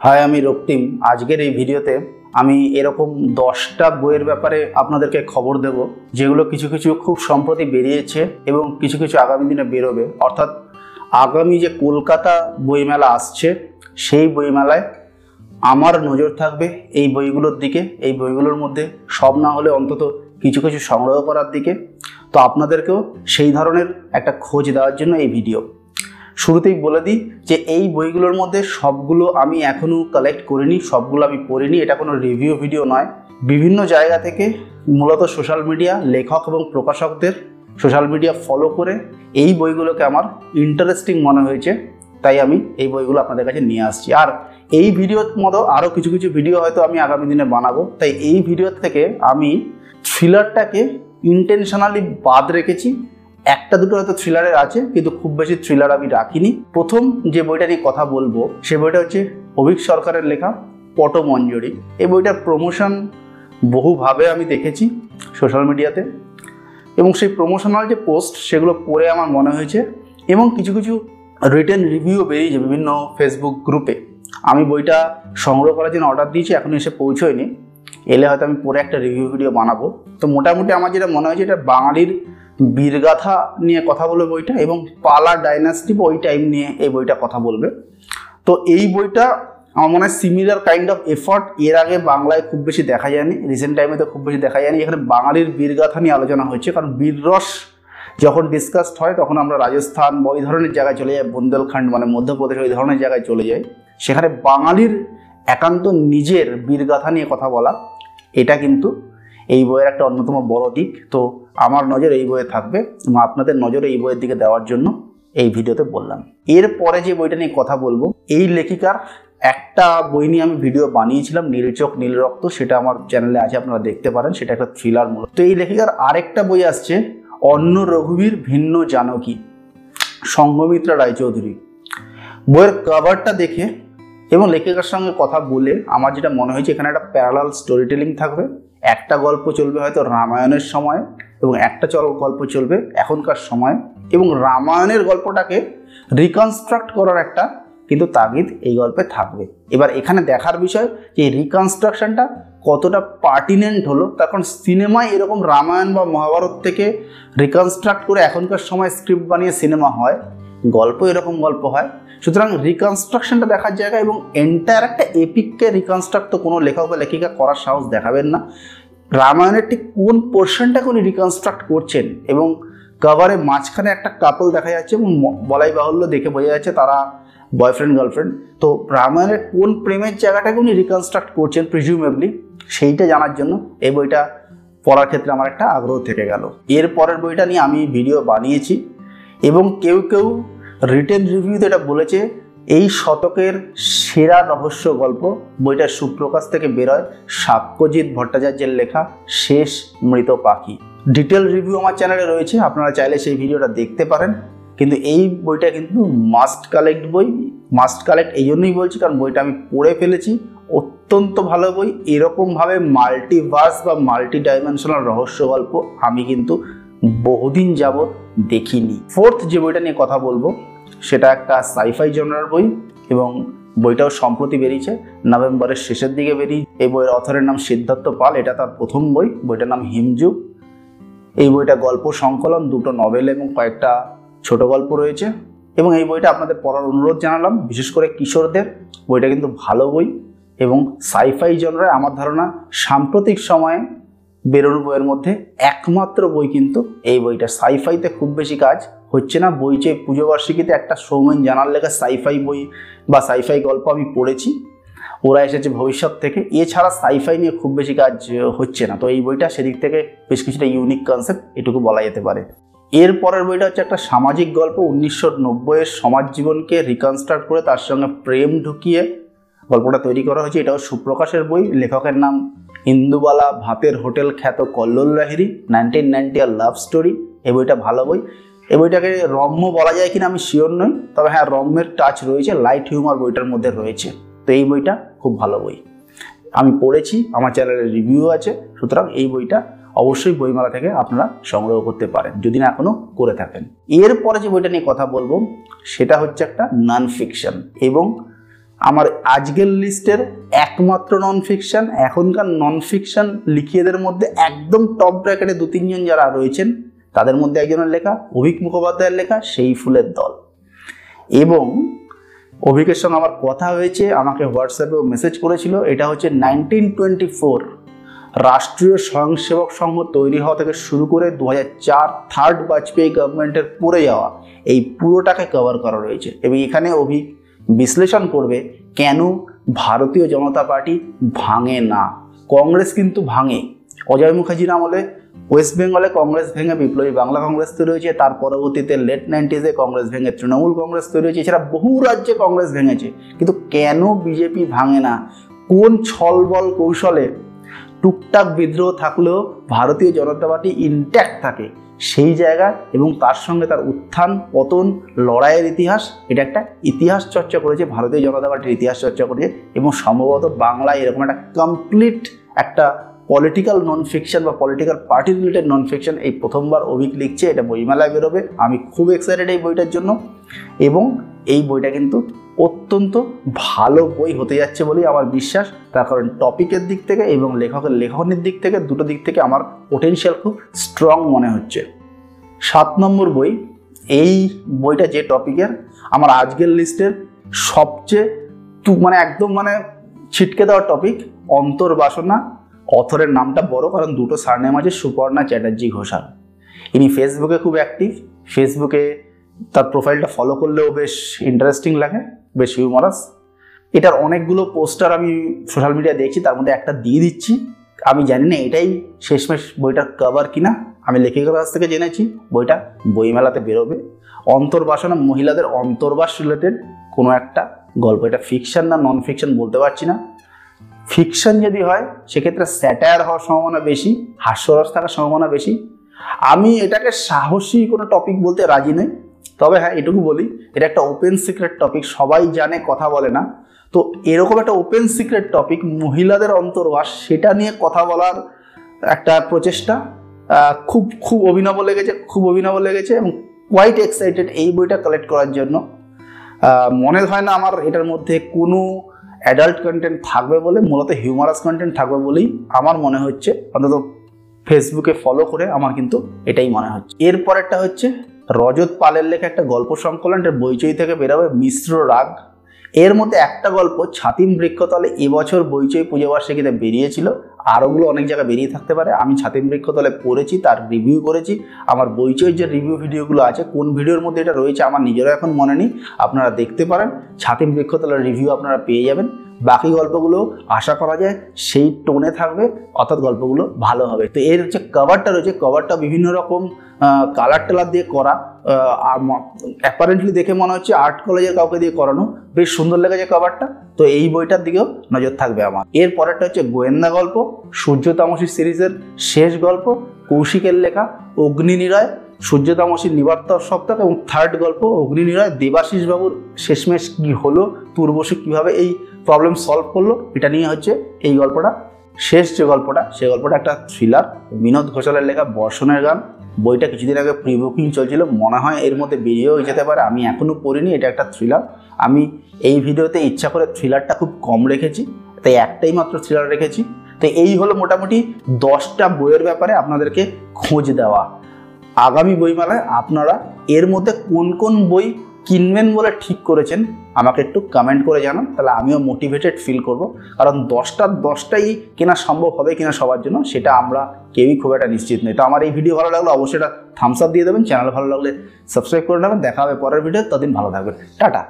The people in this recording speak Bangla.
হাই আমি রক্তিম আজকের এই ভিডিওতে আমি এরকম দশটা বইয়ের ব্যাপারে আপনাদেরকে খবর দেব, যেগুলো কিছু কিছু খুব সম্প্রতি বেরিয়েছে এবং কিছু কিছু আগামী দিনে বেরোবে। অর্থাৎ আগামী যে কলকাতা বইমেলা আসছে, সেই বইমেলায় আমার নজর থাকবে এই বইগুলোর দিকে, এই বইগুলোর মধ্যে সব না হলে অন্তত কিছু কিছু সংগ্রহ করার দিকে। তো আপনাদেরকেও সেই ধরনের একটা খোঁজ দেওয়ার জন্য এই ভিডিও। শুরুতেই বলে দিই যে এই বইগুলোর মধ্যে সবগুলো আমি এখনও কালেক্ট করিনি, সবগুলো আমি পড়িনি। এটা কোনো রিভিউ ভিডিও নয়। বিভিন্ন জায়গা থেকে মূলত সোশ্যাল মিডিয়া লেখক এবং প্রকাশকদের সোশ্যাল মিডিয়া ফলো করে এই বইগুলোকে আমার ইন্টারেস্টিং মনে হয়েছে, তাই আমি এই বইগুলো আপনাদের কাছে নিয়ে আসছি। আর এই ভিডিওর মতো আরও কিছু কিছু ভিডিও হয়তো আমি আগামী দিনে বানাবো। তাই এই ভিডিও থেকে আমি থ্রিলারটাকে ইন্টেনশনালি বাদ রেখেছি। একটা দুটো হয়তো থ্রিলারের আছে, কিন্তু খুব বেশি থ্রিলার আমি রাখিনি। প্রথম যে বইটা নিয়ে কথা বলব, সে বইটা হচ্ছে অভিক সরকারের লেখা পটমঞ্জরি। এই বইটার প্রমোশন বহুভাবে আমি দেখেছি সোশ্যাল মিডিয়াতে এবং সেই প্রমোশনাল যে পোস্ট সেগুলো পড়ে আমার মনে হয়েছে। এবং কিছু কিছু রিটেন রিভিউ বেরিয়েছে বিভিন্ন ফেসবুক গ্রুপে আমি বইটা সংগ্রহ করার জন্য অর্ডার দিয়েছি, এখনও এসে পৌঁছয়নি। এলে হয়তো আমি পরে একটা রিভিউ ভিডিও বানাবো। তো মোটামুটি আমার যেটা মনে হয়েছে, এটা বাঙালির বীরগাথা নিয়ে কথা বলবে বইটা এবং পালা ডাইনাস্টি ওই টাইম নিয়ে এই বইটা কথা বলবে। তো এই বইটা আমার মনে হয় সিমিলার কাইন্ড অফ এফর্ট এর আগে বাংলায় খুব বেশি দেখা যায়নি রিসেন্ট টাইমে তো খুব বেশি দেখা যায়নি। এখানে বাঙালির বীরগাথা নিয়ে আলোচনা হয়েছে, কারণ বীররস যখন ডিসকাসড হয় তখন আমরা রাজস্থান বা ওই ধরনের জায়গায় চলে যাই, বুন্দেলখণ্ড মানে মধ্যপ্রদেশ ওই ধরনের জায়গায় চলে যাই। সেখানে বাঙালির একান্ত নিজের বীরগাথা নিয়ে কথা বলা, এটা কিন্তু এই বইয়ের একটা অন্যতম বড় দিক। তো আমার নজর এই বইয়ে থাকবে এবং আপনাদের নজর এই বইয়ের দিকে দেওয়ার জন্য এই ভিডিওতে বললাম। এরপরে যে বইটা নিয়ে কথা বলব, এই লেখিকার একটা বই নিয়ে আমি ভিডিও বানিয়েছিলাম নীলচোখ নীল রক্ত, সেটা আমার চ্যানেলে আছে, আপনারা দেখতে পারেন, সেটা একটা থ্রিলার মূলক তো এই লেখিকার আরেকটা বই আসছে অন্য রঘুবীর ভিন্ন জানকী সঙ্গমিত্রা রায়চৌধুরী। বইয়ের কভারটা দেখে এবং লেখিকার সঙ্গে কথা বলে আমার যেটা মনে হয়েছে, এখানে একটা প্যারালাল স্টোরি টেলিং থাকবে। একটা গল্প চলবে হয়তো রামায়ণের সময় এবং একটা চল গল্প চলবে এখনকার সময় এবং রামায়ণের গল্পটাকে রিকনস্ট্রাক্ট করার একটা কিন্তু তাগিদ এই গল্পে থাকবে। এবার এখানে দেখার বিষয় যে রিকনস্ট্রাকশনটা কতটা পার্টিনেন্ট হলো, তার কারণ সিনেমায় এরকম রামায়ণ বা মহাভারত থেকে রিকনস্ট্রাক্ট করে এখনকার সময় স্ক্রিপ্ট বানিয়ে সিনেমা হয়, গল্প এরকম গল্প হয়। সুতরাং রিকনস্ট্রাকশনটা দেখার জায়গা এবং এন্টায়ার একটা এপিককে রিকনস্ট্রাক্ট তো কোনো লেখক বা লেখিকা করার সাহস দেখাবেন না। রামায়ণের ঠিক কোন পোর্শনটাকে উনি রিকনস্ট্রাক্ট করছেন এবং কভারে মাঝখানে একটা কাপল দেখা যাচ্ছে এবং বলাই বাহুল্য দেখে বোঝা যাচ্ছে তারা বয়ফ্রেন্ড গার্লফ্রেন্ড তো রামায়ণের কোন প্রেমের জায়গাটাকে উনি রিকনস্ট্রাক্ট করছেন প্রিজিউমেবলি সেইটা জানার জন্য এই বইটা পড়ার ক্ষেত্রে আমার একটা আগ্রহ থেকে গেল। এর পরের বইটা নিয়ে আমি ভিডিও বানিয়েছি এবং কেউ কেউ রিটেন রিভিউতে এটা বলেছে এই শতকের সেরা রহস্য গল্প বইটা সুপ্রকাশ থেকে বেরোয় সাক্ষ্যজিৎ ভট্টাচার্যের লেখা শেষ মৃত পাখি। ডিটেল রিভিউ আমার চ্যানেলে রয়েছে, আপনারা চাইলে সেই ভিডিওটা দেখতে পারেন। কিন্তু এই বইটা কিন্তু মাস্ট কালেক্ট বই মাস্ট কালেক্ট এই জন্যই বলছি কারণ বইটা আমি পড়ে ফেলেছি। অত্যন্ত ভালো বই, এরকমভাবে মাল্টিভার্স বা মাল্টি ডাইমেনশনাল রহস্য গল্প আমি কিন্তু বহুদিন যাবৎ দেখিনি। ফোর্থ যে বইটা নিয়ে কথা বলব সেটা একটা সাইফাই জনরার বই এবং বইটাও সম্প্রতি বেরিয়েছে, নভেম্বরের শেষের দিকে বেরিয়ে, এই বইয়ের অথরের নাম সিদ্ধার্থ পাল, এটা তার প্রথম বই, বইটার নাম হিমযুগ এই বইটা গল্প সংকলন, দুটো নভেল এবং কয়েকটা ছোট গল্প রয়েছে এবং এই বইটা আপনাদের পড়ার অনুরোধ জানালাম, বিশেষ করে কিশোরদের। বইটা কিন্তু ভালো বই এবং সাইফাই জনরায় আমার ধারণা সাম্প্রতিক সময়ে বেরোনো বইয়ের মধ্যে একমাত্র বই কিন্তু এই বইটা। সাইফাইতে খুব বেশি কাজ হচ্ছে না। বই চেয়ে পুজো বার্ষিকীতে একটা সৌমেন জানার লেখা সাইফাই বই বা সাইফাই গল্প আমি পড়েছি, ওরা এসেছে ভবিষ্যৎ থেকে। এছাড়া সাইফাই নিয়ে খুব বেশি কাজ হচ্ছে না। তো এই বইটা সেদিক থেকে বেশ কিছুটা ইউনিক কনসেপ্ট এটুকু বলা যেতে পারে। এর পরের বইটা হচ্ছে একটা সামাজিক গল্প। উনিশশো নব্বইয়ের সমাজ জীবনকে রিকনস্ট্রাক্ট করে তার সঙ্গে প্রেম ঢুকিয়ে গল্পটা তৈরি করা হয়েছে। এটাও সুপ্রকাশের বই। লেখকের নাম ইন্দুবালা ভাতের হোটেল খ্যাত কল্লোল লাহিরি নাইনটিন নাইনটি আর লাভ স্টোরি এই বইটা ভালো বই। এই বইটাকে রম্য বলা যায় কিনা আমি শিওর নই, তবে হ্যাঁ রম্যের টাচ রয়েছে লাইট হিউমার বইটার মধ্যে রয়েছে। তো এই বইটা খুব ভালো বই। আমি পড়েছি, আমার চ্যানেলের রিভিউ আছে, সুতরাং এই বইটা অবশ্যই বইমেলা থেকে আপনারা সংগ্রহ করতে পারেন, যদি না এখনও করে থাকেন। এরপরে যে বইটা নিয়ে কথা বলব, সেটা হচ্ছে একটা নন ফিকশন এবং আমার আজকের লিস্টের একমাত্র নন ফিকশান এখনকার নন ফিকশান লিখিয়েদের মধ্যে একদম টপ ব্র্যাকেটে দু, তিনজন যারা রয়েছেন, তাদের মধ্যে একজনের লেখা, অভিক মুখোপাধ্যায়ের লেখা, সেই ফুলের দল। এবং অভিকের সঙ্গে আমার কথা হয়েছে, আমাকে হোয়াটসঅ্যাপেও মেসেজ করেছিল, এটা হচ্ছে নাইনটিন টোয়েন্টি ফোর রাষ্ট্রীয় স্বয়ংসেবক সংঘ তৈরি হওয়া থেকে শুরু করে দু হাজার চার থার্ড বাজপেয়ী গভর্নমেন্টের পড়ে যাওয়া, এই পুরোটাকে কভার করা রয়েছে। এবং এখানে অভি বিশ্লেষণ করবে কেন ভারতীয় জনতা পার্টি ভাঙে না। কংগ্রেস কিন্তু ভাঙে। অজয় মুখার্জির আমলে ওয়েস্ট বেঙ্গলে কংগ্রেস ভেঙে বিপ্লবী বাংলা কংগ্রেস তৈরি হয়েছে, তার পরবর্তীতে লেট নাইনটিজে কংগ্রেস ভেঙে তৃণমূল কংগ্রেস তৈরি হয়েছে, এছাড়া বহু রাজ্যে কংগ্রেস ভেঙেছে। কিন্তু কেন বিজেপি ভাঙে না? কোন ছলবল কৌশলে টুকটাক বিদ্রোহ থাকলেও ভারতীয় জনতা পার্টি ইনট্যাক্ট থাকে? সেই জায়গা এবং তার সঙ্গে তার উত্থান, পতন, লড়াইয়ের ইতিহাস, এটা একটা ইতিহাস চর্চা করেছে, ভারতীয় জনতা পার্টির ইতিহাস চর্চা করেছে এবং সম্ভবত বাংলায় এরকম একটা কমপ্লিট একটা পলিটিক্যাল নন ফিকশন বা political party related non fiction এই প্রথমবার অভিক লিখছে, এটা বইমেলায় বেরোবে। আমি খুব এক্সাইটেড এই বইটার জন্য এবং এই বইটা কিন্তু অত্যন্ত ভালো বই হতে যাচ্ছে বলেই আমার বিশ্বাস। তার কারণ টপিকের দিক থেকে এবং লেখকের, লেখনের দিক থেকে দুটো দিক থেকে আমার পোটেনশিয়াল খুব স্ট্রং মনে হচ্ছে। সাত নম্বর বই, এই বইটা যে টপিকের, আমার আজকের লিস্টের সবচেয়ে তু মানে একদম মানে ছিটকে দেওয়ার টপিক অন্তর্বাসনা অথরের নামটা বড়, কারণ দুটো সারনেম আছে, সুপর্ণা চ্যাটার্জি ঘোষাল। ইনি ফেসবুকে খুব অ্যাক্টিভ ফেসবুকে তার প্রোফাইলটা ফলো করলেও বেশ ইন্টারেস্টিং লাগে, বেশ হিউমারাস এটার অনেকগুলো পোস্টার আমি সোশ্যাল মিডিয়া দেখছি, তার মধ্যে একটা দিয়ে দিচ্ছি। আমি জানি না এটাই শেষমেশ বইটার কভার কিনা। আমি লেখিকার কাছ থেকে জেনেছি, বইটা বইমেলাতে বেরোবে। অন্তর্বাসনা মহিলাদের অন্তর্বাস রিলেটেড কোনো একটা গল্প। এটা ফিকশন না নন ফিকশন বলতে পারছি না। ফিকশন যদি হয়, সেক্ষেত্রে স্যাটায়ার হওয়ার সম্ভাবনা বেশি, হাস্যরস থাকার সম্ভাবনা বেশি। আমি এটাকে সাহসী কোনো টপিক বলতে রাজি নই। তবে হ্যাঁ এটুকু বলি, এটা একটা ওপেন সিক্রেট টপিক সবাই জানে, কথা বলে না। তো এরকম একটা ওপেন সিক্রেট টপিক মহিলাদের অন্তর্বাস, সেটা নিয়ে কথা বলার একটা প্রচেষ্টা খুব খুব অভিনব লেগেছে, খুব অভিনব লেগেছে এবং কোয়াইট এক্সাইটেড এই বইটা কালেক্ট করার জন্য। মনে হয় না আমার এটার মধ্যে কোনো অ্যাডাল্ট কন্টেন্ট থাকবে বলে, মূলত হিউমারাস কন্টেন্ট থাকবে বলেই আমার মনে হচ্ছে। অন্তত ফেসবুকে ফলো করে আমার কিন্তু এটাই মনে হচ্ছে। এরপরেরটা হচ্ছে রজত পালের লেখা একটা গল্প সংকলন এটা বইচই থেকে বেরোবে মিশ্র রাগ। এর মধ্যে একটা গল্প, ছাতিম বৃক্ষতলে এবছর বইচই পুজো বার্ষিকীতে আরোগুলো অনেক জায়গায় বেরিয়ে থাকতে পারে। আমি ছাতিম বৃক্ষতলে পড়েছি, তার রিভিউ করেছি। আমার বইচই যে রিভিউ ভিডিওগুলো আছে, কোন ভিডিওর মধ্যে এটা রয়েছে আমার নিজেরও এখন মনে নেই। আপনারা দেখতে পারেন, ছাতিম বৃক্ষতলের রিভিউ আপনারা পেয়ে যাবেন। বাকি গল্পগুলো আশা করা যায় সেই টোনে থাকবে, অর্থাৎ গল্পগুলো ভালো হবে। তো এর যে কভারটা রয়েছে। কভারটা বিভিন্ন রকম কালার টালার দিয়ে করা। অ্যাপারেন্টলি দেখে মনে হচ্ছে আর্ট কলেজের কাউকে দিয়ে করানো। বেশ সুন্দর লেগেছে কভারটা তো এই বইটার দিকেও নজর থাকবে আমার। এর পরেরটা হচ্ছে গোয়েন্দা গল্প। সূর্য তামসী সিরিজের শেষ গল্প, কৌশিকের লেখা অগ্নি নিরয় সূর্য তামসীর নিবার্তক সপ্তাহ এবং থার্ড গল্প অগ্নি নিরয় দেবাশিস বাবুর শেষমেশ কী হলো তুর্বশী কীভাবে এই প্রবলেম সলভ করল, এটা নিয়ে হচ্ছে এই গল্পটা। শেষ যে গল্পটা, সে গল্পটা একটা থ্রিলার বিনোদ ঘোষালের লেখা বর্ষণের গান। বইটা কিছুদিন আগে প্রি বুকিং চলছিল, মনে হয় এর মধ্যে বেরিয়েও যেতে পারে, আমি এখনও পড়িনি, এটা একটা থ্রিলার আমি এই ভিডিওতে ইচ্ছা করে থ্রিলারটা খুব কম রেখেছি, তাই একটাই মাত্র থ্রিলার রেখেছি। তো এই হলো মোটামুটি দশটা বইয়ের ব্যাপারে আপনাদেরকে খোঁজ দেওয়া। আগামী বইমেলায় আপনারা এর মধ্যে কোন কোন বই কিনবেন বলে ঠিক করেছেন, আমাকে একটু কমেন্ট করে জানান, তাহলে আমিও মোটিভেটেড ফিল করব। কারণ দশটার দশটাই কেনা সম্ভব হবে কিনা সবার জন্য, সেটা আমরা কেউই খুব একটা নিশ্চিত নই। তো আমার এই ভিডিও ভালো লাগলে অবশ্যই এটা থামস আপ দিয়ে দেবেন চ্যানেল ভালো লাগলে সাবস্ক্রাইব করে নেবেন। দেখা হবে পরের ভিডিও ততদিন ভালো থাকবেন। টাটা!